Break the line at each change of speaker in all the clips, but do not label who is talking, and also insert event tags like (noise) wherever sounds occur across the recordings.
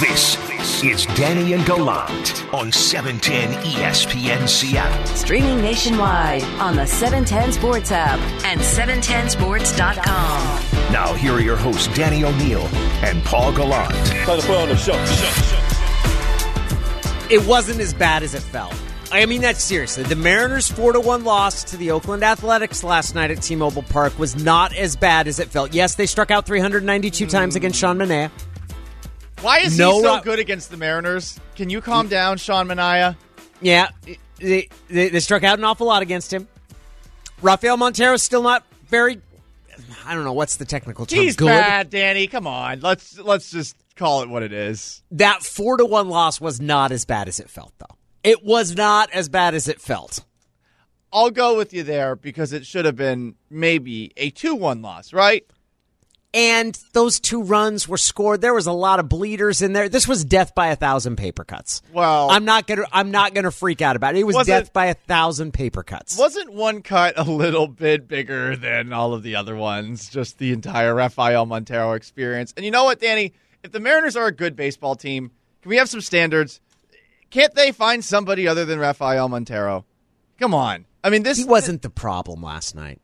This is Danny and Gallant on E 710 ESPN Seattle.
Streaming nationwide on the 710 Sports app and 710sports.com.
Now, here are your hosts, Danny O'Neill and Paul Gallant.
Time to put on the show.
it wasn't as bad as it felt. I mean that seriously. The Mariners' four to one loss to the Oakland Athletics last night at T-Mobile Park was not as bad as it felt. Yes, they struck out 392 times against Sean Manaea.
Why is
No
he so good against the Mariners? Can you calm down, Sean Manaea?
Yeah, they, they, they struck out an awful lot against him. Rafael Montero's still not very. I don't know what's the technical term.
He's
good.
bad, Danny. Come on, let's let's just call it what it is.
That four to one loss was not as bad as it felt, though. It was not as bad as it felt.
I'll go with you there because it should have been maybe a two-one loss, right?
And those two runs were scored. There was a lot of bleeders in there. This was death by a thousand paper cuts.
Well-
I'm not gonna I'm not gonna freak out about it. It was,
Was
death by a thousand paper cuts.
Wasn't one cut a little bit bigger than all of the other ones? Just the entire Rafael Montero experience. And you know what, Danny? If the Mariners are a good baseball team, can we have some standards? Can't they find somebody other than Rafael Montero? Come on. I mean, this
He wasn't the problem last night.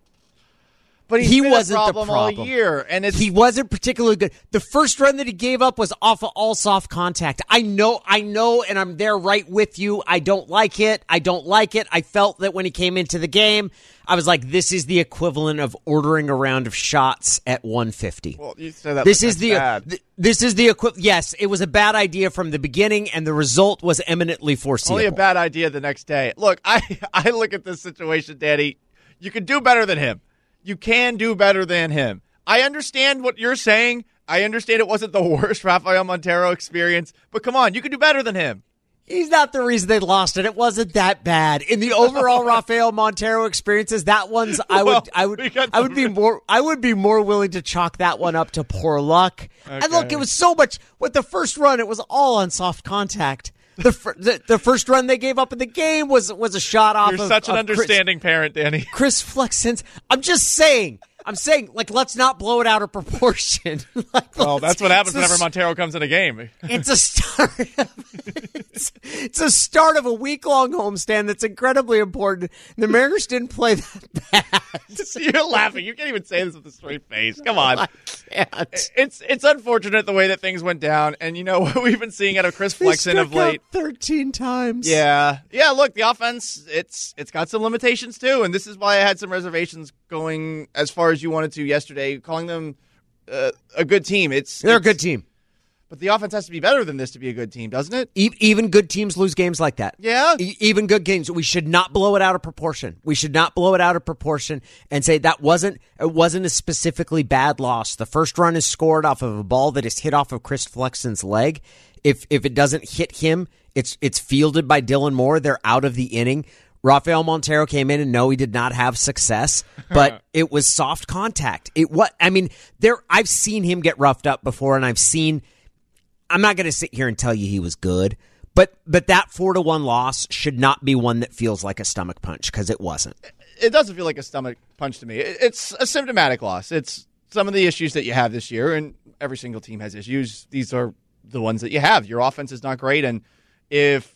But he's
he wasn't
a
the
problem,
problem.
all year, and it's
He wasn't particularly good. The first run that he gave up was off of all soft contact. I know, I know, and I'm there right with you. I don't like it. I don't like it. I felt that when he came into the game, I was like, this is the equivalent of ordering a round of shots at 150.
Well, you said that
this is the
bad.
th- this is the equi- yes it was a bad idea from the beginning and the result was eminently foreseeable
only a bad idea the next day. Look, I (laughs) I look at this situation, Danny. You can do better than him. You can do better than him. I understand what you're saying. I understand it wasn't the (laughs) worst Rafael Montero experience, but come on, you can do better than him.
he's not the reason they lost it it wasn't that bad in the overall (laughs) rafael montero experiences that one's i would i would i would be more i would be more willing to chalk that one up to poor luck and look it was so much with the first run it was all on soft contact the, fir- the the first run they gave up in the game was was a shot off
You're
of,
such an
of Chris-
understanding parent, Danny.
Chris Flexen's. I'm just saying. I'm saying, like, let's not blow it out of proportion. (laughs) like,
Well, that's what happens
a
whenever Montero comes in a game.
It's a start. it's, it's a start of a week long homestand that's incredibly important. The Mariners didn't play that bad. (laughs)
You're laughing. You can't even say this with a straight face. Come on. (laughs)
I can't.
It's it's unfortunate the way that things went down, and you know what we've been seeing out of Chris Flexen of late.
thirteen times.
Yeah, yeah. Look, the offense it's it's got some limitations too, and this is why I had some reservations going as far as you wanted to yesterday, calling them uh, a good team. It's
they're a good team.
but the offense has to be better than this to be a good team, doesn't it?
E- even good teams lose games like that.
Yeah.
E- even good games. We should not blow it out of proportion. We should not blow it out of proportion and say that wasn't it wasn't a specifically bad loss. The first run is scored off of a ball that is hit off of Chris Flexen's leg. If if it doesn't hit him, it's it's fielded by Dylan Moore. They're out of the inning. Rafael Montero came in and no, he did not have success, but (laughs) it was soft contact. It what I mean, there I've seen him get roughed up before, and I've seen I'm not going to sit here and tell you he was good, but but that four to one loss should not be one that feels like a stomach punch because it wasn't.
It doesn't feel like a stomach punch to me. It's a symptomatic loss. It's some of the issues that you have this year, and every single team has issues. These are the ones that you have. Your offense is not great, and if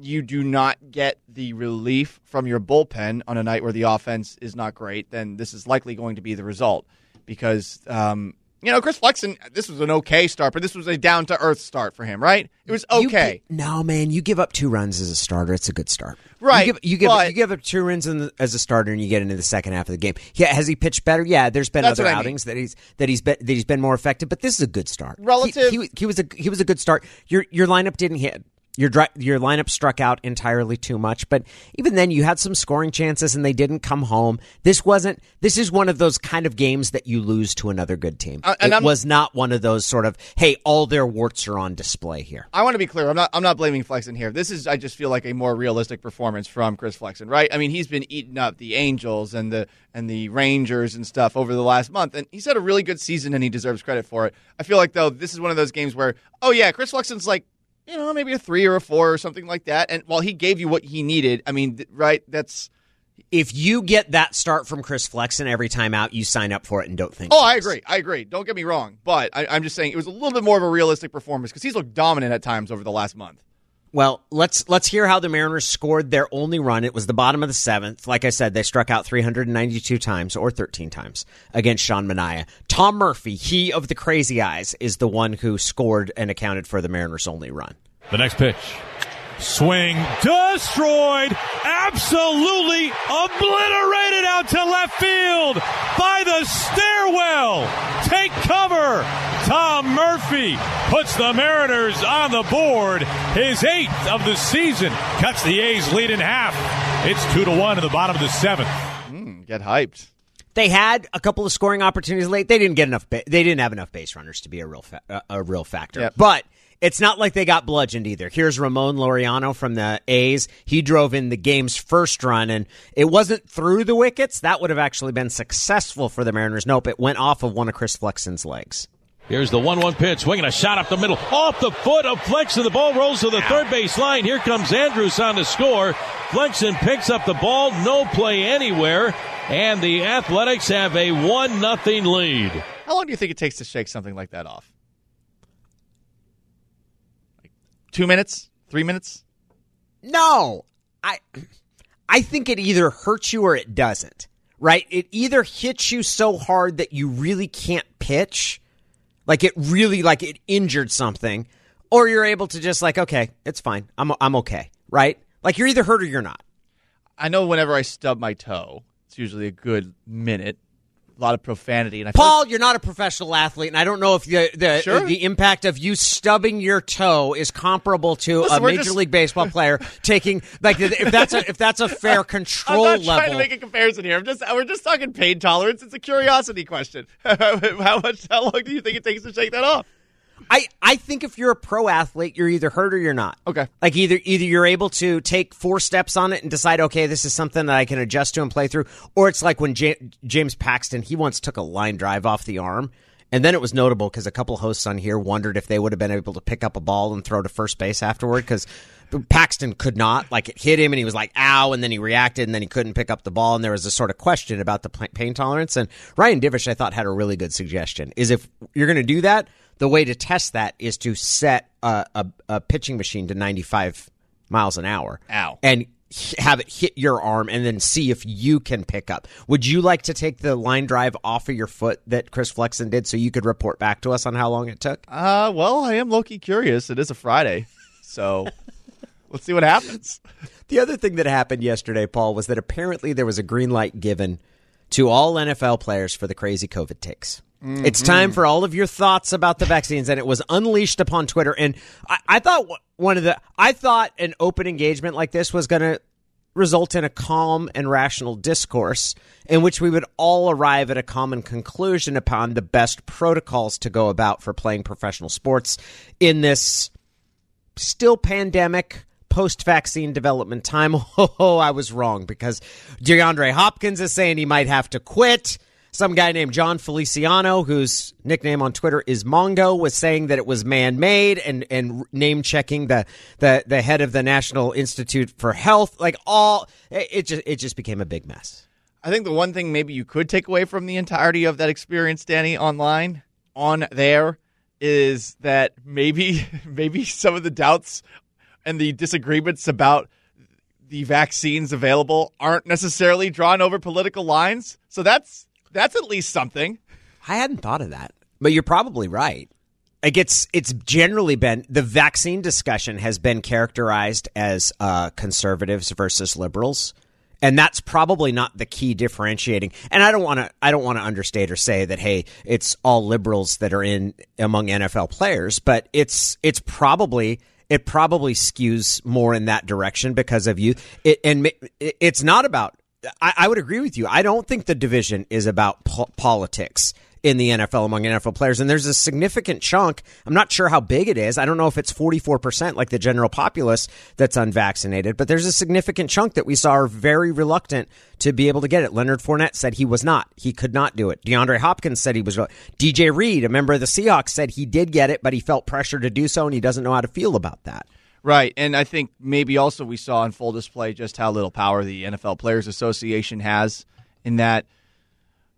you do not get the relief from your bullpen on a night where the offense is not great, then this is likely going to be the result. Because um, you know, Chris Flexen, this was an okay start, but this was a down to earth start for him, right? It was okay.
no, man, you give up two runs as a starter, it's a good start.
Right,
You give, you give,
but-
you give up two runs in the, as a starter, and you get into the second half of the game. Yeah, has he pitched better? Yeah, there's been other
what I mean.
outings that he's that he's been, that he's been more effective, but this is a good start. He-
Relative-
he, he was a he was a good start. Your your lineup didn't hit. Your dri- your lineup struck out entirely too much, but even then you had some scoring chances and they didn't come home. This wasn't. This is one of those kind of games that you lose to another good team.
Uh, and
it
I'm-
was not one of those sort of hey, all their warts are on display here.
I want to be clear. I'm not. I'm not blaming Flexen here. This is. I just feel like a more realistic performance from Chris Flexen, right? I mean, he's been eating up the Angels and the and the Rangers and stuff over the last month, and he's had a really good season, and he deserves credit for it. I feel like though this is one of those games where, oh yeah, Chris Flexen's like, you know, maybe a three or a four or something like that, and while he gave you what he needed, I mean, th- right? That's
if you get that start from Chris Flexen every time out, you sign up for it and don't think.
Oh, I agree. I agree. Don't get me wrong, but I, I'm just saying it was a little bit more of a realistic performance because he's looked dominant at times over the last month.
Well, let's let's hear how the Mariners scored their only run. It was the bottom of the seventh. Like I said, they struck out 392 times or 13 times against Sean Manaea. Tom Murphy, he of the crazy eyes, is the one who scored and accounted for the Mariners' only run.
The next pitch. Swing destroyed. Absolutely obliterated out to left field by the stairwell. Take cover. Tom Murphy puts the Mariners on the board. His eighth of the season cuts the A's lead in half. It's two to one in the bottom of the seventh.
Get hyped.
They had a couple of scoring opportunities late. They didn't get enough. Ba- they didn't have enough base runners to be a real fa- uh, a real factor.
Yep.
But it's not like they got bludgeoned either. Here's Ramon Laureano from the A's. He drove in the game's first run, and it wasn't through the wickets. That would have actually been successful for the Mariners. Nope, it went off of one of Chris Flexen's legs.
Here's the 1 1 pitch, swinging a shot up the middle, off the foot of Flexen. The ball rolls to the third base line. Here comes Andrus on the score. Flexen picks up the ball, no play anywhere, and the Athletics have a 1 0 lead.
How long do you think it takes to shake something like that off? Like two minutes? Three minutes?
No, I, I think it either hurts you or it doesn't. Right? It either hits you so hard that you really can't pitch, like it really like it injured something, or you're able to just like, okay, it's fine, I'm I'm okay, right? Like you're either hurt or you're not.
I know whenever I stub my toe, it's usually a good minute. A lot of profanity. And I feel
Paul, you're not a professional athlete, and I don't know if the the,
Sure.
the impact of you stubbing your toe is comparable to
Listen,
a major
just-
leave baseball player (laughs) taking like if that's a if that's a fair control level.
I'm
control
not trying to make a comparison here. I'm just we're just talking pain tolerance. It's a curiosity question. (laughs) how much? How long do you think it takes to shake that off?
I, I think if you're a pro athlete, you're either hurt or you're not.
Okay.
Like either either you're able to take four steps on it and decide, okay, this is something that I can adjust to and play through, or it's like when Ja- James Paxton, he once took a line drive off the arm, and then it was notable because a couple hosts on here wondered if they would have been able to pick up a ball and throw to first base afterward because Paxton could not. Like it hit him and he was like, ow, and then he reacted and then he couldn't pick up the ball, and there was a sort of question about the pain tolerance. And Ryan Divish, I thought, had a really good suggestion: is if you're going to do that the way to test that is to set a, a, a pitching machine to 95 miles an hour.
Ow.
And have it hit your arm and then see if you can pick up. Would you like to take the line drive off of your foot that Chris Flexen did so you could report back to us on how long it took?
Uh, well, I am low key curious. It is a Friday, so (laughs) let's see what happens.
The other thing that happened yesterday, Paul, was that apparently there was a green light given to all NFL players for the crazy COVID takes. It's mm-hmm. time for all of your thoughts about the vaccines, and it was unleashed upon Twitter. And I, I thought one of the, I thought an open engagement like this was going to result in a calm and rational discourse in which we would all arrive at a common conclusion upon the best protocols to go about for playing professional sports in this still pandemic post vaccine development time. (laughs) Oh, I was wrong because DeAndre Hopkins is saying he might have to quit. Some guy named Jon Feliciano, whose nickname on Twitter is Mongo, was saying that it was man made and, and name checking the, the, the head of the National Institute for Health. Like all it just it just became a big mess.
I think the one thing maybe you could take away from the entirety of that experience, Danny, online, on there, is that maybe (laughs) maybe some of the doubts and the disagreements about the vaccines available aren't necessarily drawn over political lines. So that's that's at least something.
I hadn't thought of that, but you're probably right. Like it's it's generally been the vaccine discussion has been characterized as uh, conservatives versus liberals, and that's probably not the key differentiating. And I don't want to I don't want to understate or say that hey, it's all liberals that are in among NFL players, but it's it's probably it probably skews more in that direction because of you. It, and it's not about. I, I would agree with you. I don't think the division is about po- politics in the NFL among NFL players. And there's a significant chunk. I'm not sure how big it is. I don't know if it's 44% like the general populace that's unvaccinated, but there's a significant chunk that we saw are very reluctant to be able to get it. Leonard Fournette said he was not. He could not do it. DeAndre Hopkins said he was. DJ Reed, a member of the Seahawks, said he did get it, but he felt pressure to do so and he doesn't know how to feel about that.
Right, and I think maybe also we saw on full display just how little power the NFL Players Association has in that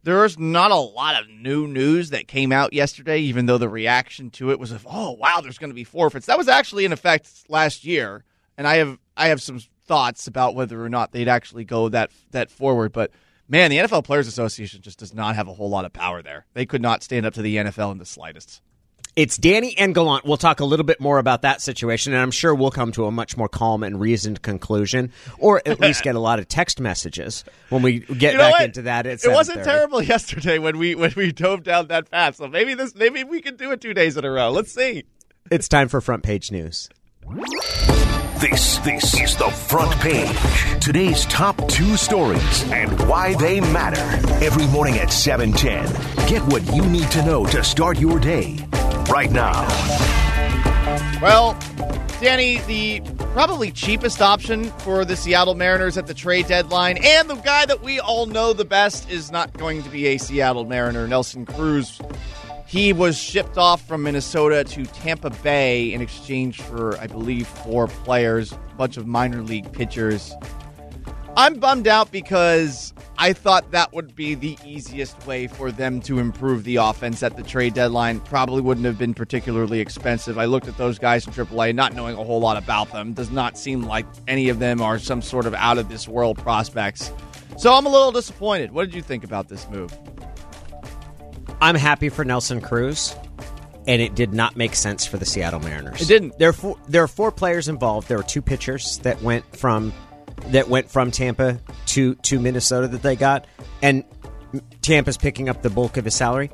there's not a lot of new news that came out yesterday, even though the reaction to it was of, oh wow, there's going to be forfeits. That was actually in effect last year, and I have I have some thoughts about whether or not they'd actually go that that forward. But man, the NFL Players Association just does not have a whole lot of power there. They could not stand up to the NFL in the slightest.
It's Danny and Gallant. We'll talk a little bit more about that situation, and I'm sure we'll come to a much more calm and reasoned conclusion, or at (laughs) least get a lot of text messages when we get
You know
back
what?
into that. At
It wasn't terrible (laughs) yesterday when we when we dove down that path. So maybe this maybe we can do it two days in a row. Let's see.
It's time for front page news.
This this is the front page. Today's top two stories and why they matter. Every morning at 7:10. Get what you need to know to start your day. Right now.
Well, Danny, the probably cheapest option for the Seattle Mariners at the trade deadline, and the guy that we all know the best is not going to be a Seattle Mariner, Nelson Cruz. He was shipped off from Minnesota to Tampa Bay in exchange for, I believe, four players, a bunch of minor league pitchers. I'm bummed out because I thought that would be the easiest way for them to improve the offense at the trade deadline. Probably wouldn't have been particularly expensive. I looked at those guys in AAA, not knowing a whole lot about them. Does not seem like any of them are some sort of out of this world prospects. So I'm a little disappointed. What did you think about this move?
I'm happy for Nelson Cruz, and it did not make sense for the Seattle Mariners.
It didn't.
There are four, there are four players involved. There were two pitchers that went from that went from Tampa to to Minnesota that they got, and Tampa's picking up the bulk of his salary.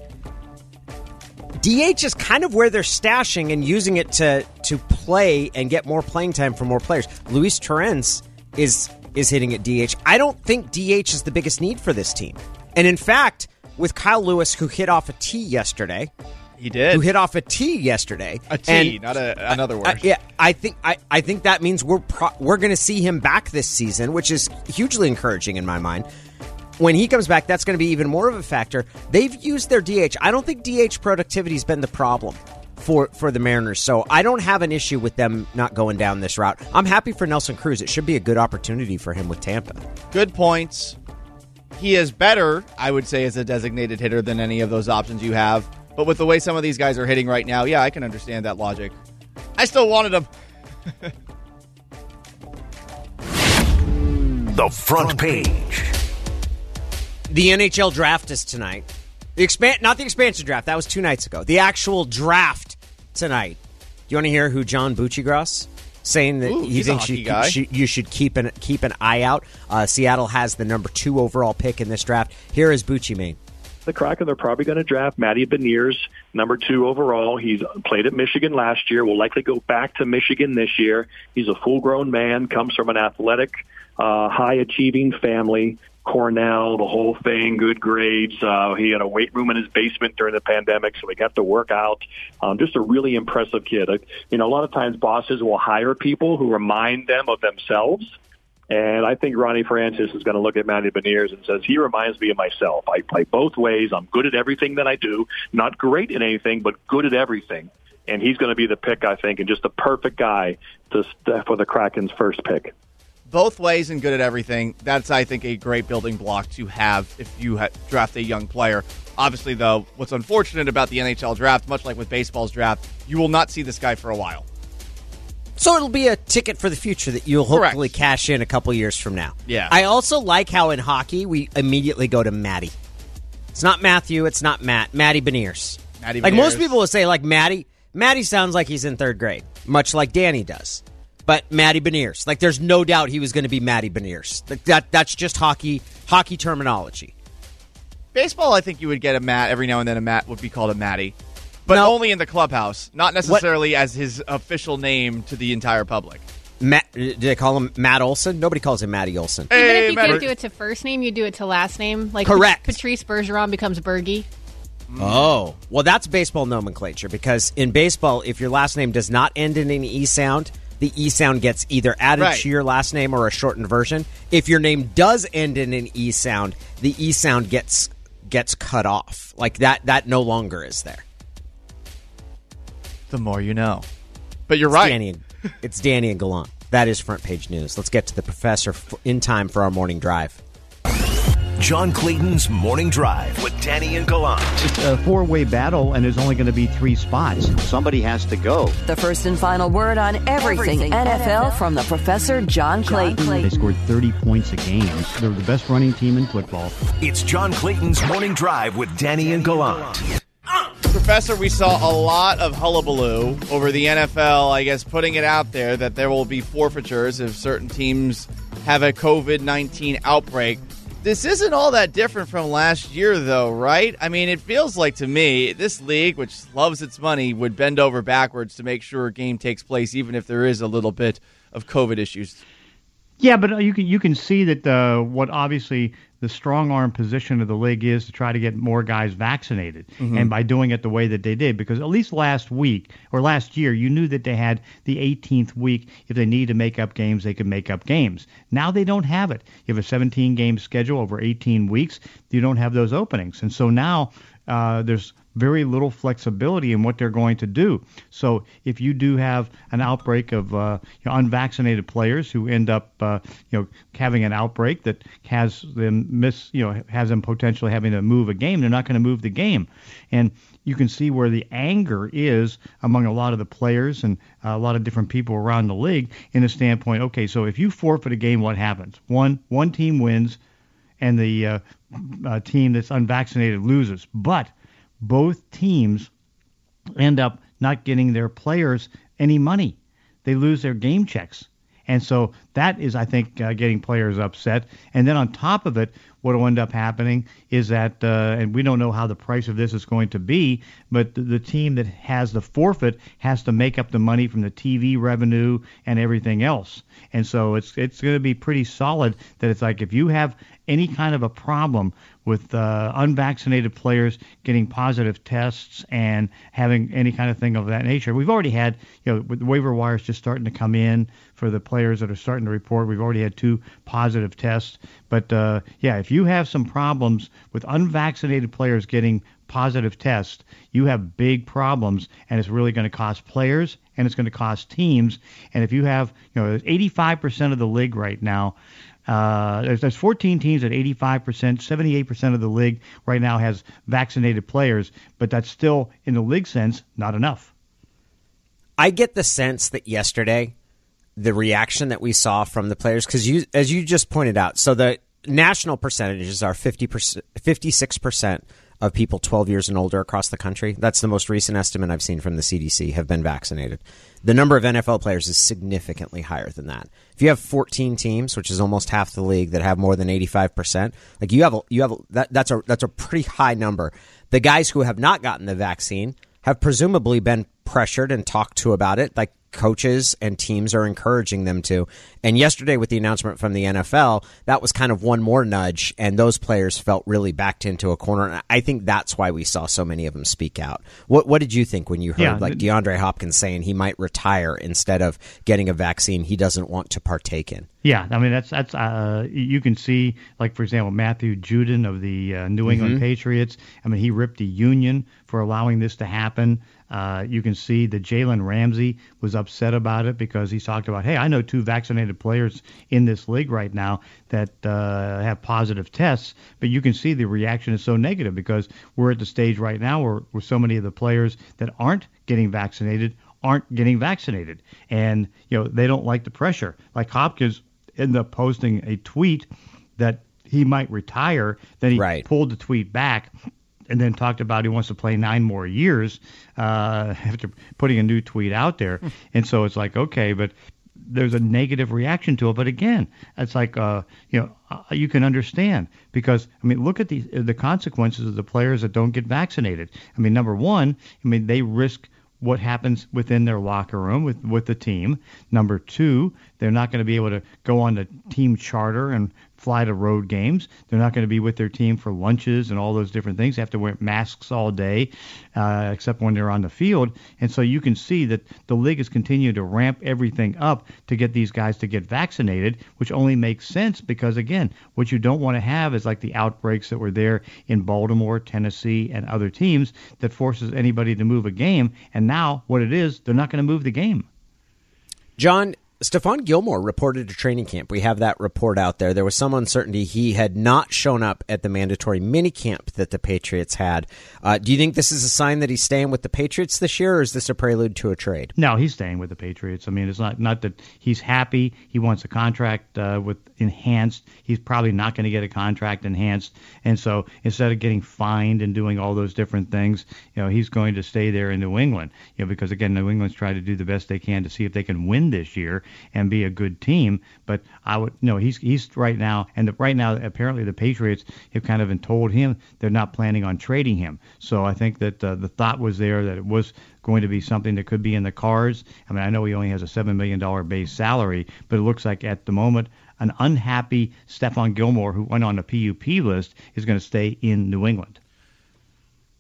DH is kind of where they're stashing and using it to to play and get more playing time for more players. Luis Torrens is is hitting at DH. I don't think DH is the biggest need for this team. And in fact, with Kyle Lewis who hit off a tee yesterday,
He did.
who hit off a tee yesterday,
a T,
and-
not a, another word.
uh, yeah, I think I, I think that means we're pro- we're going to see him back this season, which is hugely encouraging in my mind. When he comes back, that's going to be even more of a factor. They've used their DH. I don't think DH productivity has been the problem for for the Mariners, so I don't have an issue with them not going down this route. I'm happy for Nelson Cruz. It should be a good opportunity for him with Tampa.
Good points. He is better, I would say, as a designated hitter than any of those options you have. But with the way some of these guys are hitting right now, yeah, I can understand that logic. I still wanted them. (laughs)
The front page.
The NHL draft is tonight. The expand, not the expansion draft. That was two nights ago. The actual draft tonight. Do you want to hear who John Buccigross saying that
Ooh,
he thinks
hockey
you, should, you should keep an keep an eye out? Uh, Seattle has the number two overall pick in this draft. Here is Bucci Main.
The Kraken, they're probably going to draft Matty Beniers, number two overall. He's played at Michigan last year. Will likely go back to Michigan this year. He's a full-grown man. Comes from an athletic, uh, high-achieving family. Cornell, the whole thing, good grades. Uh, he had a weight room in his basement during the pandemic, so he got to work out. Um, just a really impressive kid. Uh, you know, a lot of times bosses will hire people who remind them of themselves. And I think Ronnie Francis is going to look at Matty Beniers and says, he reminds me of myself. I play both ways. I'm good at everything that I do. Not great at anything, but good at everything. And he's going to be the pick, I think, and just the perfect guy to, for the Kraken's first pick.
Both ways and good at everything. That's, I think, a great building block to have if you ha- draft a young player. Obviously, though, what's unfortunate about the NHL draft, much like with baseball's draft, you will not see this guy for a while.
So it'll be a ticket for the future that you'll
Correct.
hopefully cash in a couple years from now.
Yeah.
I also like how in hockey we immediately go to Matty. It's not Matthew. It's not Matt. Matty Beniers.
Matty
like most
Beniers.
people will say, like Matty. Matty sounds like he's in third grade, much like Danny does. But Matty Beniers, like there's no doubt he was going to be Matty Beniers. Like, that that's just hockey hockey terminology.
Baseball, I think you would get a Matt every now and then. A Matt would be called a Matty, but
No.
only in the clubhouse, not necessarily as his official name to the entire public.
Matt, did they call him Matt Olson? Nobody calls him Matty Olson.
Hey,
Even if you
Matt-
couldn't do it to first name, you do it to last name. Like
Correct.
Patrice Bergeron becomes Bergie. Mm.
Oh, well, that's baseball nomenclature because in baseball, if your last name does not end in an E sound, the E sound gets either added
Right.
to your last name or a shortened version. If your name does end in an E sound, the E sound gets gets cut off. Like that, that no longer is there.
The more you know. But you're
It's
right.
Danny and, It's Danny and Gallant. That is front page news. Let's get to the professor in time for our morning drive.
John Clayton's Morning Drive with Danny and Gallant.
It's a four way battle, and there's only going to be three spots. Somebody has to go.
The first and final word on everything, NFL, from the professor John Clayton.
They scored 30 points a game. They're the best running team in football.
It's John Clayton's Morning Drive with Danny and Gallant.
Professor, we saw a lot of hullabaloo over the NFL, I guess, putting it out there that there will be forfeitures if certain teams have a COVID 19 outbreak. This isn't all that different from last year, though, right? I mean, it feels like to me this league, which loves its money, would bend over backwards to make sure a game takes place, even if there is a little bit of COVID issues.
Yeah, but you can you can see that uh, what obviously the strong arm position of the league is to try to get more guys vaccinated, and by doing it the way that they did, because at least last week or last year, you knew that they had the 18th week. If they need to make up games, they could make up games. Now they don't have it. You have a 17 game schedule over 18 weeks. You don't have those openings, and so now uh, there's very little flexibility in what they're going to do. So if you do have an outbreak of uh, you know, unvaccinated players who end up uh, you know having an outbreak that has them miss you know has them potentially having to move a game, they're not going to move the game, and you can see where the anger is among a lot of the players and a lot of different people around the league in the standpoint. Okay, so if you forfeit a game, what happens? One one team wins, and the uh, uh, team that's unvaccinated loses, but both teams end up not getting their players any money. They lose their game checks. And so that is, I think, uh, getting players upset. And then on top of it, what will end up happening is that, uh, and we don't know how the price of this is going to be, but the, the team that has the forfeit has to make up the money from the TV revenue and everything else. And so it's it's going to be pretty solid that it's like if you have any kind of a problem with uh, unvaccinated players getting positive tests and having any kind of thing of that nature. We've already had, you know, with waiver wires just starting to come in for the players that are starting to report. We've already had two positive tests. But uh, yeah, if you have some problems with unvaccinated players getting positive tests, you have big problems, and it's really going to cost players and it's going to cost teams. And if you have, you know, 85% of the league right now uh, there's, there's 14 teams at 85%. 78% of the league right now has vaccinated players, but that's still, in the league sense, not enough.
I get the sense that yesterday, the reaction that we saw from the players, because you, as you just pointed out, so the national percentages are 50 56% of people 12 years and older across the country. That's the most recent estimate I've seen from the CDC have been vaccinated. The number of NFL players is significantly higher than that. If you have 14 teams, which is almost half the league that have more than 85%, like you have a, you have a, that that's a that's a pretty high number. The guys who have not gotten the vaccine have presumably been pressured and talked to about it. Like coaches and teams are encouraging them to. And yesterday, with the announcement from the NFL, that was kind of one more nudge, and those players felt really backed into a corner. And I think that's why we saw so many of them speak out. What What did you think when you heard
Yeah,
like DeAndre Hopkins saying he might retire instead of getting a vaccine he doesn't want to partake in?
Yeah, I mean that's that's uh, you can see like for example Matthew Judon of the uh, New England Patriots. I mean he ripped the union for allowing this to happen. Uh, you can see that Jalen Ramsey was upset about it because he talked about, hey, I know two vaccinated players in this league right now that uh, have positive tests, but you can see the reaction is so negative because we're at the stage right now where, where so many of the players that aren't getting vaccinated aren't getting vaccinated, and you know they don't like the pressure. Like Hopkins ended up posting a tweet that he might retire. Then he
Right.
pulled the tweet back and then talked about he wants to play nine more years uh, (laughs) after putting a new tweet out there. and so it's like, okay, but there's a negative reaction to it. But again, it's like, uh, you know, uh, you can understand because I mean, look at the the consequences of the players that don't get vaccinated. I mean, number one, I mean, they risk what happens within their locker room with with the team. Number two, they're not going to be able to go on the team charter and fly to road games. They're not going to be with their team for lunches and all those different things. They have to wear masks all day, uh, except when they're on the field. And so you can see that the league is continuing to ramp everything up to get these guys to get vaccinated, which only makes sense because again, what you don't want to have is like the outbreaks that were there in Baltimore, Tennessee, and other teams that forces anybody to move a game. And now what it is, they're not going to move the game.
John, Stephon Gilmore reported to training camp. We have that report out there. There was some uncertainty. He had not shown up at the mandatory minicamp that the Patriots had. Uh, do you think this is a sign that he's staying with the Patriots this year, or is this a prelude to a trade?
No, he's staying with the Patriots. I mean, it's not not that he's happy. He wants a contract uh, with enhanced. He's probably not going to get a contract enhanced, and so instead of getting fined and doing all those different things, you know, he's going to stay there in New England. You know, because again, New England's trying to do the best they can to see if they can win this year and be a good team. But I would no, he's he's right now, and the, right now apparently the Patriots have kind of been told him they're not planning on trading him. So I think that uh, the thought was there that it was going to be something that could be in the cards. I mean, I know he only has a seven million dollar base salary, but it looks like at the moment an unhappy Stephon Gilmore, who went on the PUP list, is going to stay in New England.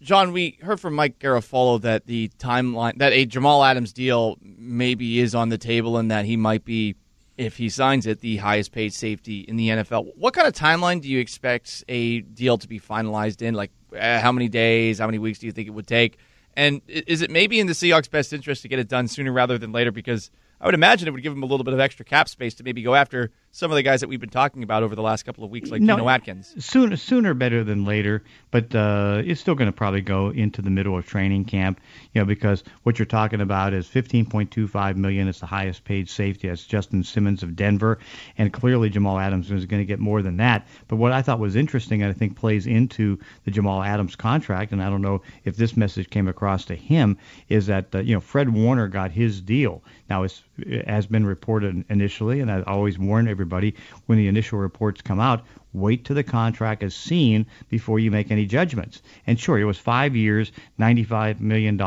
John, we heard from Mike Garafolo that the timeline that a Jamal Adams deal maybe is on the table and that he might be, if he signs it, the highest paid safety in the NFL. What kind of timeline do you expect a deal to be finalized in? Like, uh, how many days, how many weeks do you think it would take? And is it maybe in the Seahawks' best interest to get it done sooner rather than later? Because I would imagine it would give him a little bit of extra cap space to maybe go after some of the guys that we've been talking about over the last couple of weeks, like
no,
Geno Atkins.
Sooner, sooner better than later, but uh, it's still going to probably go into the middle of training camp, you know, because what you're talking about is 15.25 million. It's the highest paid safety. That's Justin Simmons of Denver, and clearly Jamal Adams is going to get more than that. But what I thought was interesting, and I think plays into the Jamal Adams contract, and I don't know if this message came across to him, is that uh, you know Fred Warner got his deal. Now it's has been reported initially, and I always warn everybody when the initial reports come out, wait till the contract is seen before you make any judgments. And sure, it was five years, $95 million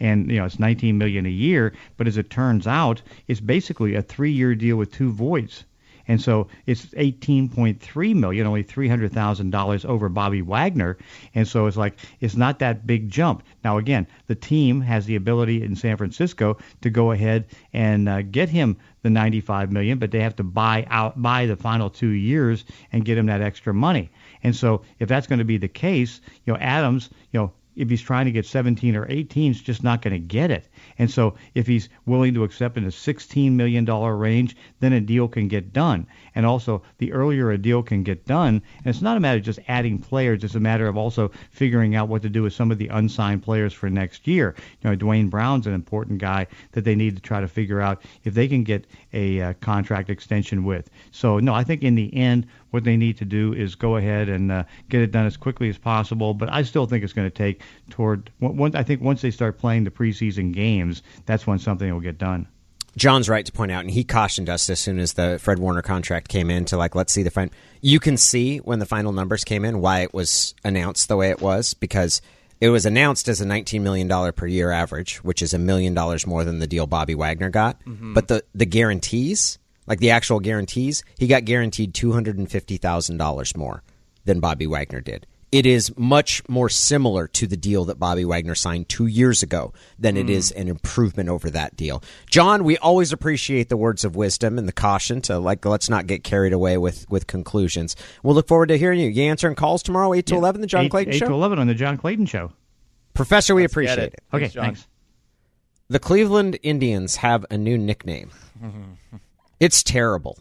and you know it's 19 million a year but as it turns out it's basically a 3 year deal with two voids and so it's 18.3 million, only $300,000 over Bobby Wagner. And so it's like it's not that big jump. Now again, the team has the ability in San Francisco to go ahead and uh, get him the 95 million, but they have to buy out buy the final 2 years and get him that extra money. And so if that's going to be the case, you know, Adams, you know, if he's trying to get 17 or 18, he's just not going to get it. And so if he's willing to accept in a $16 million range, then a deal can get done. And also, the earlier a deal can get done, and it's not a matter of just adding players, it's a matter of also figuring out what to do with some of the unsigned players for next year. You know, Duane Brown's an important guy that they need to try to figure out if they can get a uh, contract extension with. So, no, I think in the end, what they need to do is go ahead and uh, get it done as quickly as possible. But I still think it's going to take toward. One, I think once they start playing the preseason games, that's when something will get done.
John's right to point out, and he cautioned us as soon as the Fred Warner contract came in to like, let's see the final. You can see when the final numbers came in why it was announced the way it was because it was announced as a $19 million per year average, which is a million dollars more than the deal Bobby Wagner got. Mm-hmm. But the, the guarantees like the actual guarantees, he got guaranteed two hundred and fifty thousand dollars more than Bobby Wagner did. It is much more similar to the deal that Bobby Wagner signed two years ago than mm. it is an improvement over that deal. John, we always appreciate the words of wisdom and the caution to like let's not get carried away with with conclusions. We'll look forward to hearing you. You answering calls tomorrow, eight to yeah. eleven, the John
8,
Clayton
8
show.
Eight to eleven on the John Clayton show.
Professor, we
let's
appreciate
it.
it.
Okay,
thanks.
thanks.
The Cleveland Indians have a new nickname. (laughs) It's terrible.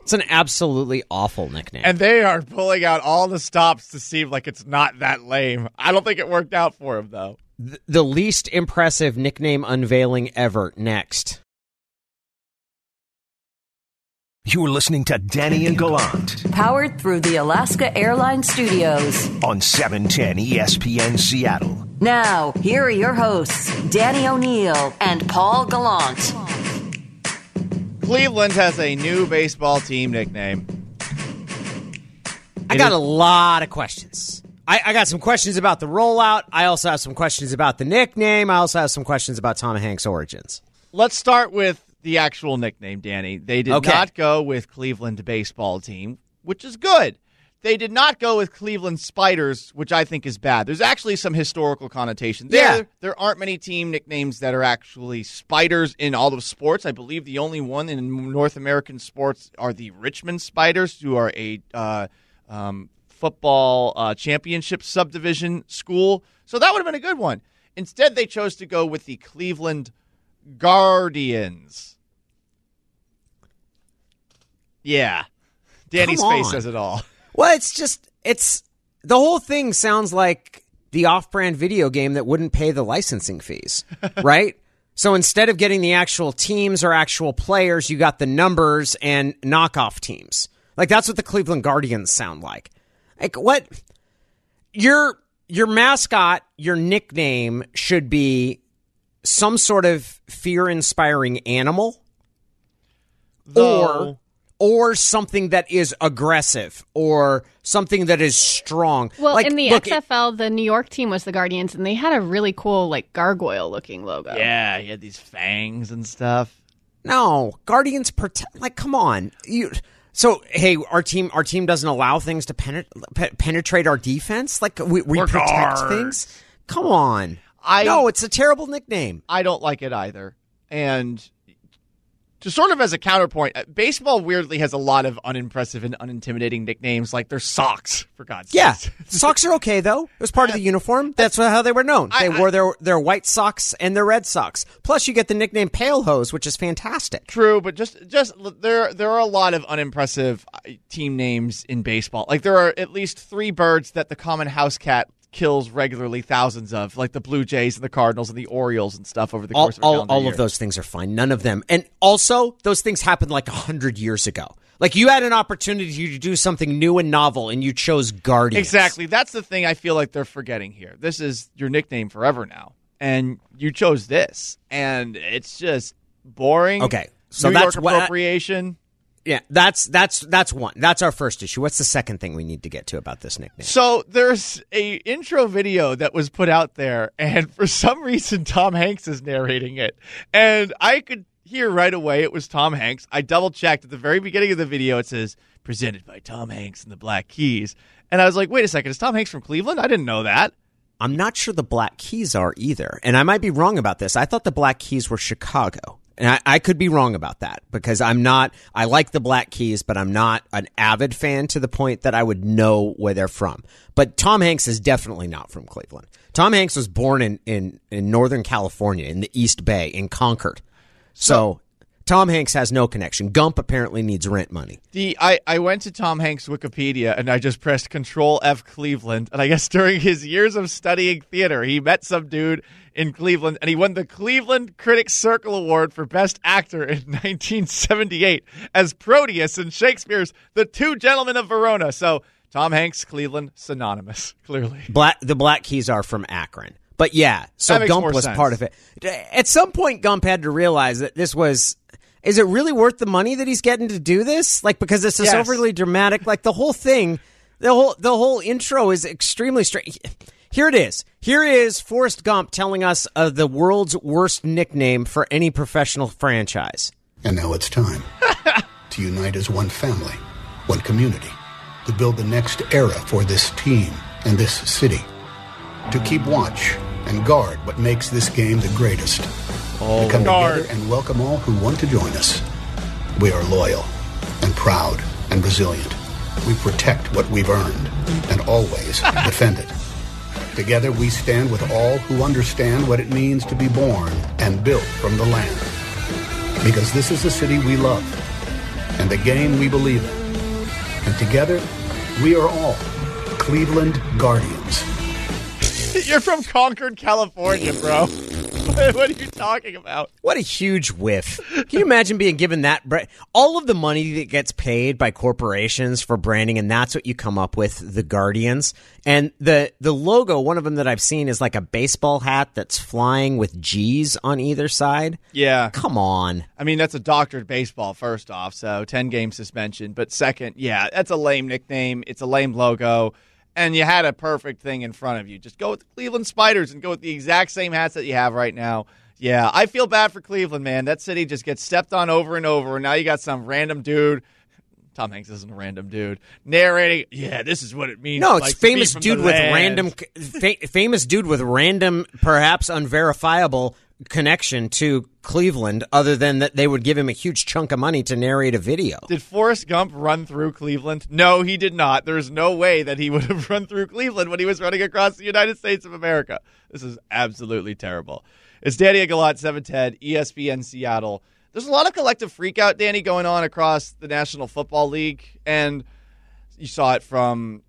It's an absolutely awful nickname.
And they are pulling out all the stops to seem like it's not that lame. I don't think it worked out for him, though.
The, the least impressive nickname unveiling ever. Next.
You're listening to Danny and Gallant.
Powered through the Alaska Airlines Studios.
On 710 ESPN Seattle.
Now, here are your hosts, Danny O'Neill and Paul Gallant.
Cleveland has a new baseball team nickname.
I got a lot of questions. I, I, got some questions about the rollout. I also have some questions about the nickname. I also have some questions about Tom Hanks' origins.
Let's start with the actual nickname, Danny. They did okay. not go with Cleveland baseball team, which is good. They did not go with Cleveland Spiders, which I think is bad. There's actually some historical connotation there.
Yeah.
There aren't many team nicknames that are actually spiders in all of sports. I believe the only one in North American sports are the Richmond Spiders, who are a uh, um, football uh, championship subdivision school. So that would have been a good one. Instead, they chose to go with the Cleveland Guardians. Yeah. Danny's face says it all.
Well, it's just it's the whole thing sounds like the off-brand video game that wouldn't pay the licensing fees, (laughs) right? So instead of getting the actual teams or actual players, you got the numbers and knockoff teams. Like that's what the Cleveland Guardians sound like. Like what your your mascot, your nickname should be some sort of fear-inspiring animal or or something that is aggressive or something that is strong.
Well,
like,
in the
look, it-
XFL, the New York team was the Guardians, and they had a really cool, like, gargoyle looking logo.
Yeah, he had these fangs and stuff.
no, Guardians protect. Like, come on, you. So, hey, our team, our team doesn't allow things to penet- pe- penetrate our defense. Like, we, we
We're
protect
guards.
things. Come on,
I
no, it's a terrible nickname.
I don't like it either. And to sort of as a counterpoint, uh, baseball weirdly has a lot of unimpressive and unintimidating nicknames, like their socks, for God's sake.
Yeah, (laughs) socks are okay though. It was part of the uniform. That's how they were known. They
I-
wore their their white socks and their red socks. Plus, you get the nickname Pale Hose, which is fantastic.
True, but just just there there are a lot of unimpressive uh, team names in baseball. Like there are at least three birds that the common house cat kills regularly, thousands of, like the Blue Jays and the Cardinals and the Orioles and stuff over the
all,
course of
all, all
year.
of those things are fine. None of them. And also, those things happened like a hundred years ago. Like you had an opportunity to do something new and novel, and you chose Guardians.
Exactly. That's the thing I feel like they're forgetting here. This is your nickname forever now, and you chose this, and it's just boring.
Okay, so
New
that's
York appropriation.
Yeah, that's that's that's one. That's our first issue. What's the second thing we need to get to about this nickname?
So there's a intro video that was put out there, and for some reason Tom Hanks is narrating it, and I could hear right away it was Tom Hanks. I double checked at the very beginning of the video. It says presented by Tom Hanks and the Black Keys, and I was like, wait a second, is Tom Hanks from Cleveland? I didn't know that.
I'm not sure the Black Keys are either, and I might be wrong about this. I thought the Black Keys were Chicago. And I, I could be wrong about that because I'm not. I like the Black Keys, but I'm not an avid fan to the point that I would know where they're from. But Tom Hanks is definitely not from Cleveland. Tom Hanks was born in in, in Northern California, in the East Bay, in Concord. So Tom Hanks has no connection. Gump apparently needs rent money.
The I, I went to Tom Hanks Wikipedia and I just pressed Control F Cleveland and I guess during his years of studying theater he met some dude in Cleveland and he won the Cleveland Critics Circle Award for Best Actor in (laughs) 1978 as Proteus in Shakespeare's The Two Gentlemen of Verona. So Tom Hanks Cleveland synonymous (laughs) clearly.
Black the Black Keys are from Akron. But yeah, so Gump was
sense.
part of it. At some point Gump had to realize that this was is it really worth the money that he's getting to do this? Like because it's this
Yes.
overly dramatic like the whole thing the whole the whole intro is extremely strange. Here it is. Here is Forrest Gump telling us of the world's worst nickname for any professional franchise.
And now it's time (laughs) to unite as one family, one community, to build the next era for this team and this city, to keep watch and guard what makes this game the greatest. to oh, come
guard.
together and welcome all who want to join us. We are loyal and proud and resilient. We protect what we've earned and always (laughs) defend it. Together we stand with all who understand what it means to be born and built from the land because this is the city we love and the game we believe in. And together, we are all Cleveland Guardians. (laughs)
You're from Concord, California, bro. (laughs) what are you talking about?
What a huge whiff. Can you imagine being given that? Bra- all of the money that gets paid by corporations for branding, and that's what you come up with, the Guardians. And the, the logo, one of them that I've seen is like a baseball hat that's flying with G's on either side.
Yeah.
Come on.
I mean, that's a doctored baseball, first off, so 10 game suspension. But second, yeah, that's a lame nickname. It's a lame logo. And you had a perfect thing in front of you. Just go with the Cleveland Spiders and go with the exact same hats that you have right now. Yeah, I feel bad for Cleveland, man. That city just gets stepped on over and over. And now you got some random dude. Tom Hanks isn't a random dude narrating. Yeah, this is what it means.
No, it's
be
famous dude with
land.
random, fa- famous dude with random, perhaps unverifiable connection to Cleveland, other than that they would give him a huge chunk of money to narrate a video.
Did Forrest Gump run through Cleveland? No, he did not. There's no way that he (laughs) would have run through Cleveland when he was running across the United States of America. This is absolutely terrible. It's Danny and Gallant, 710, ESPN Seattle. there's a lot of collective freakout, Danny, going on across the National Football League, and you saw it from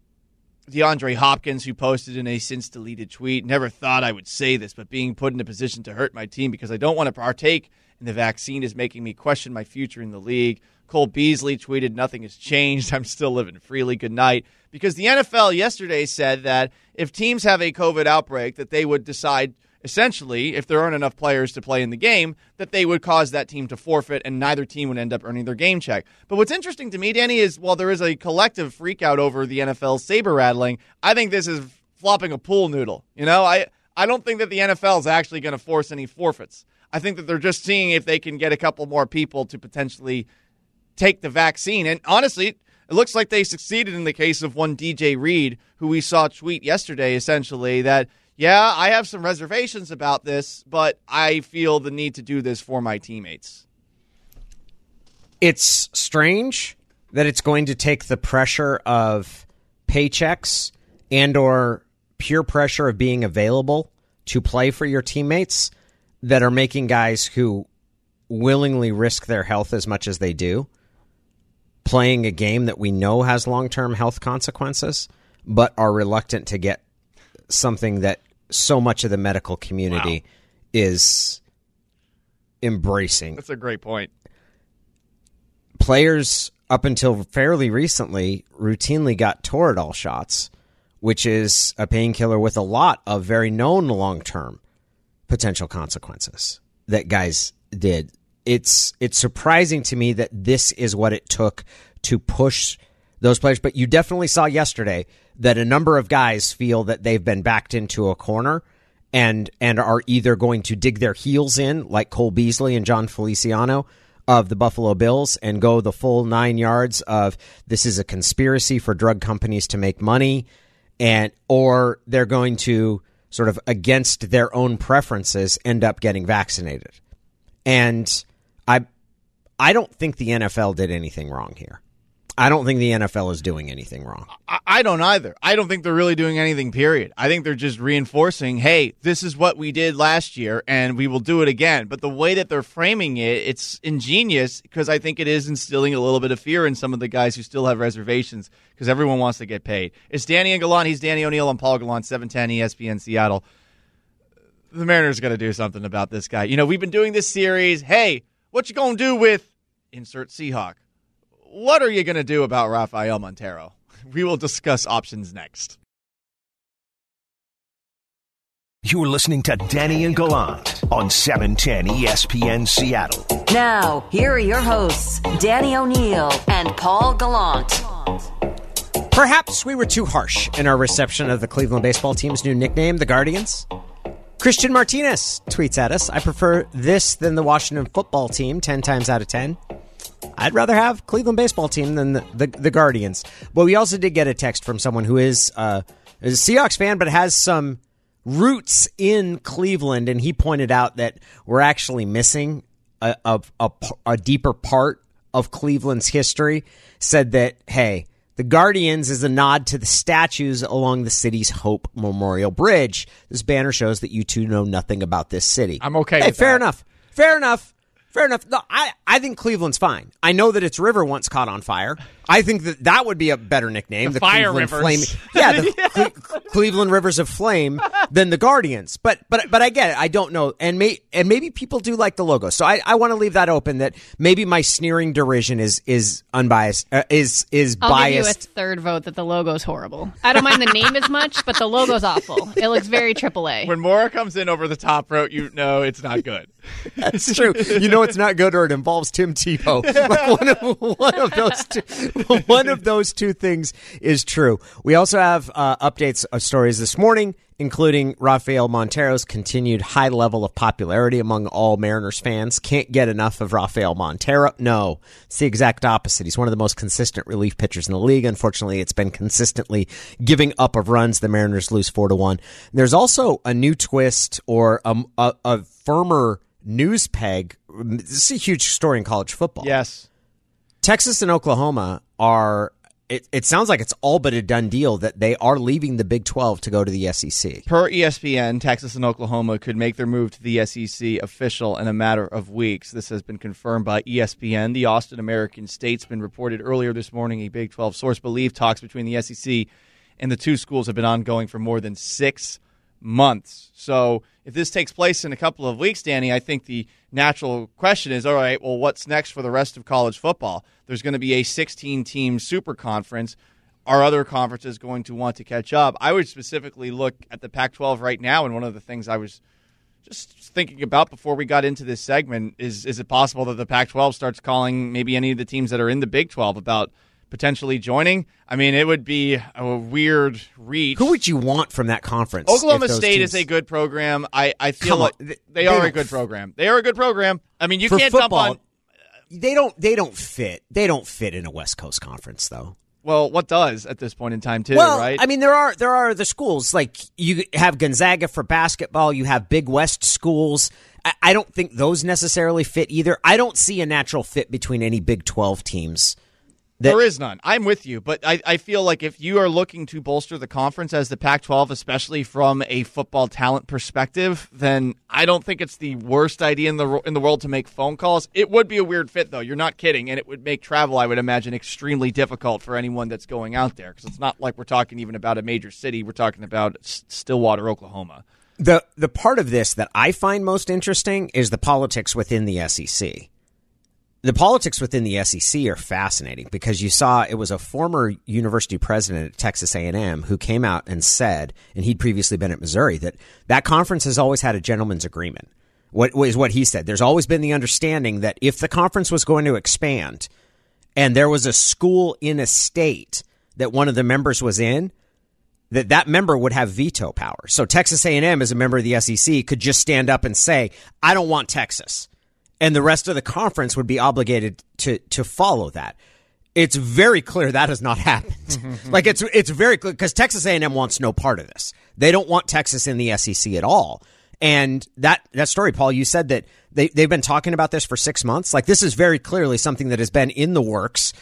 DeAndre Hopkins, who posted in a since deleted tweet, never thought I would say this, but being put in a position to hurt my team because I don't want to partake in the vaccine is making me question my future in the league. Cole Beasley tweeted, Nothing has changed. (laughs) I'm still living freely. Good night. Because the NFL yesterday said that if teams have a COVID outbreak, that they would decide essentially, if there aren't enough players to play in the game, that they would cause that team to forfeit and neither team would end up earning their game check. But what's interesting to me, Danny, is while there is a collective freakout over the NFL saber rattling, I think this is flopping a pool noodle. You know, I, I don't think that the NFL is actually going to force any forfeits. I think that they're just seeing if they can get a couple more people to potentially take the vaccine. And honestly, it looks like they succeeded in the case of one DJ Reed, who we saw tweet yesterday essentially that yeah, I have some reservations about this, but I feel the need to do this for my teammates.
It's strange that it's going to take the pressure of paychecks and or pure pressure of being available to play for your teammates that are making guys who willingly risk their health as much as they do playing a game that we know has long-term health consequences but are reluctant to get something that so much of the medical community wow. is embracing.
That's a great point.
Players up until fairly recently routinely got Toradol shots, which is a painkiller with a lot of very known long-term potential consequences that guys did. It's it's surprising to me that this is what it took to push those players, but you definitely saw yesterday that a number of guys feel that they've been backed into a corner and and are either going to dig their heels in like Cole Beasley and Jon Feliciano of the Buffalo Bills and go the full 9 yards of this is a conspiracy for drug companies to make money and or they're going to sort of against their own preferences end up getting vaccinated. And I I don't think the NFL did anything wrong here. I don't think the NFL is doing anything wrong.
I don't either. I don't think they're really doing anything, period. I think they're just reinforcing, hey, this is what we did last year and we will do it again. But the way that they're framing it, it's ingenious because I think it is instilling a little bit of fear in some of the guys who still have reservations because everyone wants to get paid. It's Danny and Gallant. He's Danny O'Neill and Paul Gallant, 710 ESPN Seattle. The Mariners got to do something about this guy. You know, we've been doing this series. Hey, what you going to do with insert Seahawk? What are you going to do about Rafael Montero? (laughs) We will discuss options next.
You're listening to Danny and Gallant on 710 ESPN Seattle.
Now, here are your hosts, Danny O'Neill and Paul Gallant.
Perhaps we were too harsh in our reception of the Cleveland baseball team's new nickname, the Guardians. Christian Martinez tweets at us I prefer this than the Washington football team 10 times out of 10. I'd rather have Cleveland baseball team than the, the, the Guardians. But we also did get a text from someone who is, uh, is a Seahawks fan, but has some roots in Cleveland, and he pointed out that we're actually missing a, a, a, a deeper part of Cleveland's history. Said that, hey, the Guardians is a nod to the statues along the city's Hope Memorial Bridge. This banner shows that you two know nothing about this city.
I'm okay.
Hey, fair
that.
enough. Fair enough. Fair enough. No, I, I think Cleveland's fine. I know that its river once caught on fire. I think that that would be a better nickname.
The, the Fire
Cleveland
Rivers.
Flame. Yeah, the (laughs) yeah. Cle- Cleveland Rivers of Flame than the Guardians. But but but I get it. I don't know. And may and maybe people do like the logo. So I, I want to leave that open. That maybe my sneering derision is is unbiased. Uh, is is
I'll
biased.
give you a third vote that the logo's horrible. I don't mind the name as much, but the logo's awful. It looks very AAA.
When Mora comes in over the top rope, you know it's not good. (laughs)
That's true. You know it's not good, or it involves Tim Tebow. (laughs) Like one of one of those two. One of those two things is true. We also have uh, updates of stories this morning, including Rafael Montero's continued high level of popularity among all Mariners fans. Can't get enough of Rafael Montero. No, it's the exact opposite. He's one of the most consistent relief pitchers in the league. Unfortunately, it's been consistently giving up of runs. The Mariners lose four to one. There's also a new twist or a, a, a firmer news peg. This is a huge story in college football.
Yes.
Texas and Oklahoma are it, it sounds like it's all but a done deal that they are leaving the Big 12 to go to the SEC.
Per ESPN, Texas and Oklahoma could make their move to the SEC official in a matter of weeks. This has been confirmed by ESPN. The Austin American Statesman reported earlier this morning a Big 12 source believed talks between the SEC and the two schools have been ongoing for more than six months. So if this takes place in a couple of weeks, Danny, I think the natural question is all right, well, what's next for the rest of college football? There's going to be a 16 team super conference. Are other conferences going to want to catch up? I would specifically look at the Pac 12 right now, and one of the things I was just thinking about before we got into this segment is is it possible that the Pac 12 starts calling maybe any of the teams that are in the Big 12 about potentially joining? I mean, it would be a weird reach.
Who would you want from that conference?
Oklahoma State
teams-
is a good program. I, I feel like
They-
they, are a good program. They are a good program. I mean, you
for
can't
football.
dump on.
They don't. They don't fit. They don't fit in a West Coast conference, though.
Well, what does at this point in time too,
well,
right?
I mean, there are there are the schools like you have Gonzaga for basketball. You have Big West schools. I, I don't think those necessarily fit either. I don't see a natural fit between any Big Twelve teams. That,
there is none. I'm with you, but I, I feel like if you are looking to bolster the conference as the Pac-12, especially from a football talent perspective, then I don't think it's the worst idea in the in the world to make phone calls. It would be a weird fit, though. You're not kidding, and it would make travel, I would imagine, extremely difficult for anyone that's going out there because it's not like we're talking even about a major city. We're talking about Stillwater, Oklahoma.
the the part of this that I find most interesting is the politics within the SEC. The politics within the SEC are fascinating because you saw it was a former university president at Texas A&M who came out and said, and he'd previously been at Missouri, that that conference has always had a gentleman's agreement. What is what he said? There's always been the understanding that if the conference was going to expand, and there was a school in a state that one of the members was in, that that member would have veto power. So Texas A&M as a member of the SEC could just stand up and say, "I don't want Texas." And the rest of the conference would be obligated to to follow that. It's very clear that has not (laughs) happened. (laughs) like it's it's very clear because Texas A&M wants no part of this. They don't want Texas in the SEC at all. And that that story, Paul, you said that they they've been talking about this for six months. Like this is very clearly something that has been in the works.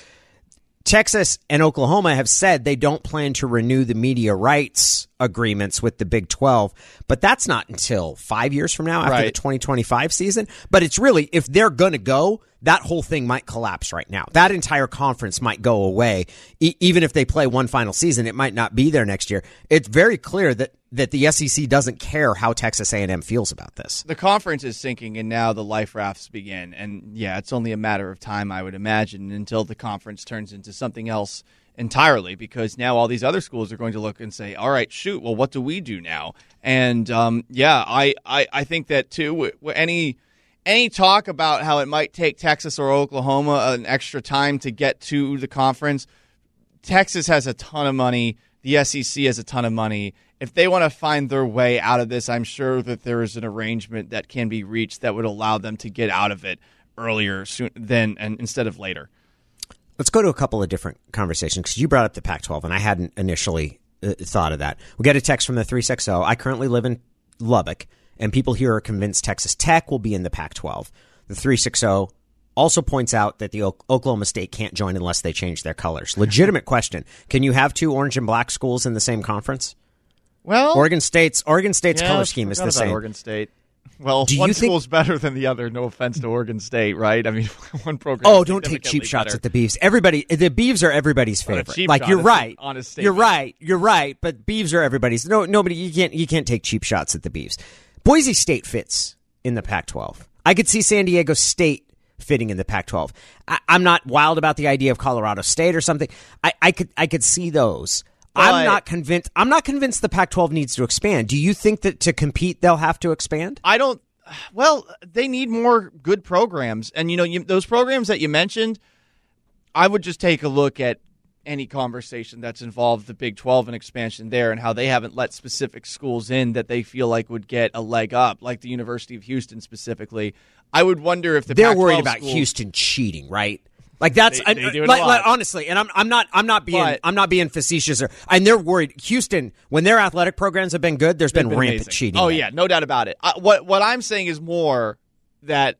Texas and Oklahoma have said they don't plan to renew the media rights agreements with the Big 12, but that's not until five years from now after the 2025 season. But it's really, if they're going to go, that whole thing might collapse right now. That entire conference might go away. E- even if they play one final season, it might not be there next year. It's very clear that, that the SEC doesn't care how Texas A&M feels about this.
the conference is sinking and now the life rafts begin and yeah it's only a matter of time i would imagine until the conference turns into something else entirely because now all these other schools are going to look and say all right shoot well what do we do now and um, yeah I, I, I think that too any any talk about how it might take texas or oklahoma an extra time to get to the conference Texas has a ton of money. The SEC has a ton of money. If they want to find their way out of this, I'm sure that there is an arrangement that can be reached that would allow them to get out of it earlier soon than and instead of later.
Let's go to a couple of different conversations because you brought up the Pac 12, and I hadn't initially uh, thought of that. We get a text from the 360. I currently live in Lubbock, and people here are convinced Texas Tech will be in the Pac 12. The 360 also points out that the Oklahoma State can't join unless they change their colors. (laughs) Legitimate question. Can you have two orange and black schools in the same conference?
Well,
Oregon State's Oregon State's
yeah,
color scheme is the same.
Oregon State. Well,
Do
one
think-
school's better than the other. No offense to Oregon State, right? I mean, (laughs) one program.
Oh, don't take cheap
significantly
shots
better.
at the Beavs. Everybody, the Beavs are everybody's favorite. Like you're right.
honest
You're right. You're right. But Beavs are everybody's. No, nobody. You can't. You can't take cheap shots at the Beavs. Boise State fits in the Pac-12. I could see San Diego State fitting in the Pac-12. I, I'm not wild about the idea of Colorado State or something. I, I could. I could see those.
But-
I'm not convinced. I'm not convinced the Pac-12 needs to expand. Do you think that to compete they'll have to expand?
I don't. Well, they need more good programs, and you know you, those programs that you mentioned. I would just take a look at any conversation that's involved the Big 12 and expansion there, and how they haven't let specific schools in that they feel like would get a leg up, like the University of Houston specifically. I would wonder if the
they're
Pac-12
worried about
schools-
Houston cheating, right? Like that's
They- they do it a
like, like, honestly, and I'm I'm not I'm not being
But-
I'm not being facetious or and they're worried. Houston, when their athletic programs have been good, there's been,
been
rampant
amazing.
cheating.
Oh
there.
yeah, no doubt about it. I, what what I'm saying is more that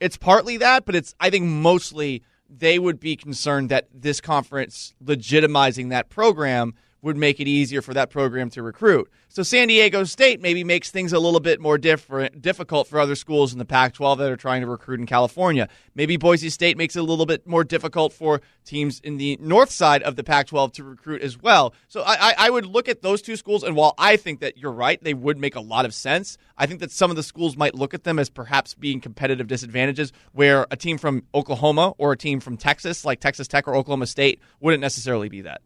it's partly that, but it's I think mostly they would be concerned that this conference legitimizing that program would make it easier for that program to recruit. So San Diego State maybe makes things a little bit more different, difficult for other schools in the Pac-12 that are trying to recruit in California. Maybe Boise State makes it a little bit more difficult for teams in the north side of the Pac-12 to recruit as well. So I, I would look at those two schools, and while I think that you're right, they would make a lot of sense. I think that some of the schools might look at them as perhaps being competitive disadvantages, where a team from Oklahoma or a team from Texas, like Texas Tech or Oklahoma State, wouldn't necessarily be that.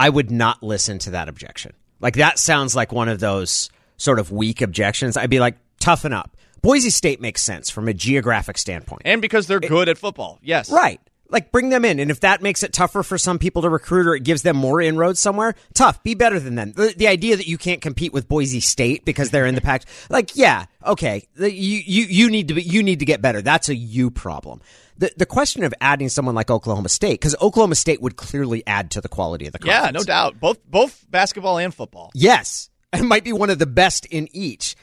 I would not listen to that objection. Like that sounds like one of those sort of weak objections. I'd be like, toughen up. Boise State makes sense from a geographic standpoint.
And because they're good at football. Yes.
Right. Like bring them in. And if that makes it tougher for some people to recruit or it gives them more inroads somewhere, tough. Be better than them. The, the idea that you can't compete with Boise State because they're in the (laughs) pack, like, yeah, okay. You, you, you need to be, you need to get better. That's a you problem the the question of adding someone like Oklahoma State because Oklahoma State would clearly add to the quality of the conference.
Yeah, no doubt. Both both basketball and football.
Yes, it might be one of the best in each.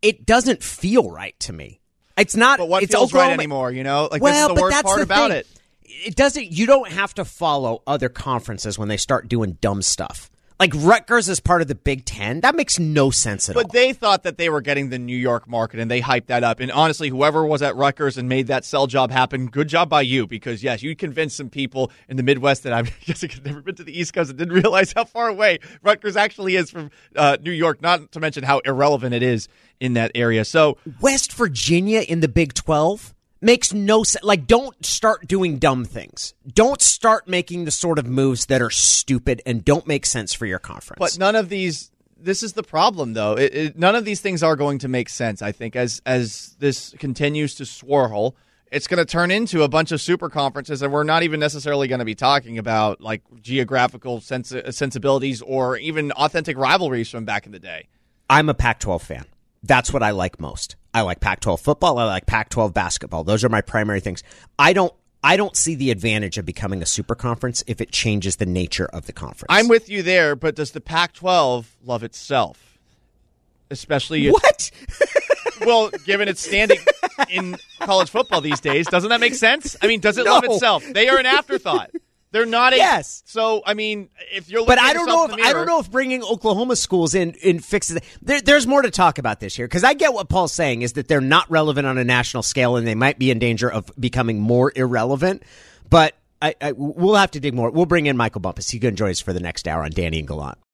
It doesn't feel right to me. It's not.
But what
it's
feels
Oklahoma,
right anymore? You know, like
well,
this is the worst part
the
about
thing.
it.
It doesn't. You don't have to follow other conferences when they start doing dumb stuff. Like Rutgers is part of the Big Ten. That makes no sense at
But
all.
But they thought that they were getting the New York market and they hyped that up. And honestly, whoever was at Rutgers and made that sell job happen, good job by you because, yes, you convinced some people in the Midwest that I guess I had never been to the East Coast and didn't realize how far away Rutgers actually is from uh, New York, not to mention how irrelevant it is in that area. So,
West Virginia in the Big 12 makes no sense. Like, don't start doing dumb things. Don't start making the sort of moves that are stupid and don't make sense for your conference.
but none of these. This is the problem, though. It, it, none of these things are going to make sense. I think as as this continues to swirl, it's going to turn into a bunch of super conferences, and we're not even necessarily going to be talking about like geographical sens- sensibilities or even authentic rivalries from back in the day.
I'm a Pac 12 fan. That's what I like most. I like Pac 12 football. I like Pac 12 basketball. Those are my primary things. I don't. I don't see the advantage of becoming a super conference if it changes the nature of the conference.
I'm with you there, but does the Pac-12 love itself? Especially
what? (laughs)
well, given its standing in college football these days, doesn't that make sense? I mean, does it love itself? They are an afterthought. They're not a
Yes.
So I mean, if you're
But I don't know if
the
I don't know if bringing Oklahoma schools in in fixes. There, there's more to talk about this year because I get what Paul's saying is that they're not relevant on a national scale and they might be in danger of becoming more irrelevant. But I, I, we'll have to dig more. We'll bring in Michael Bumpus. He can join us for the next hour on Danny and Gallant.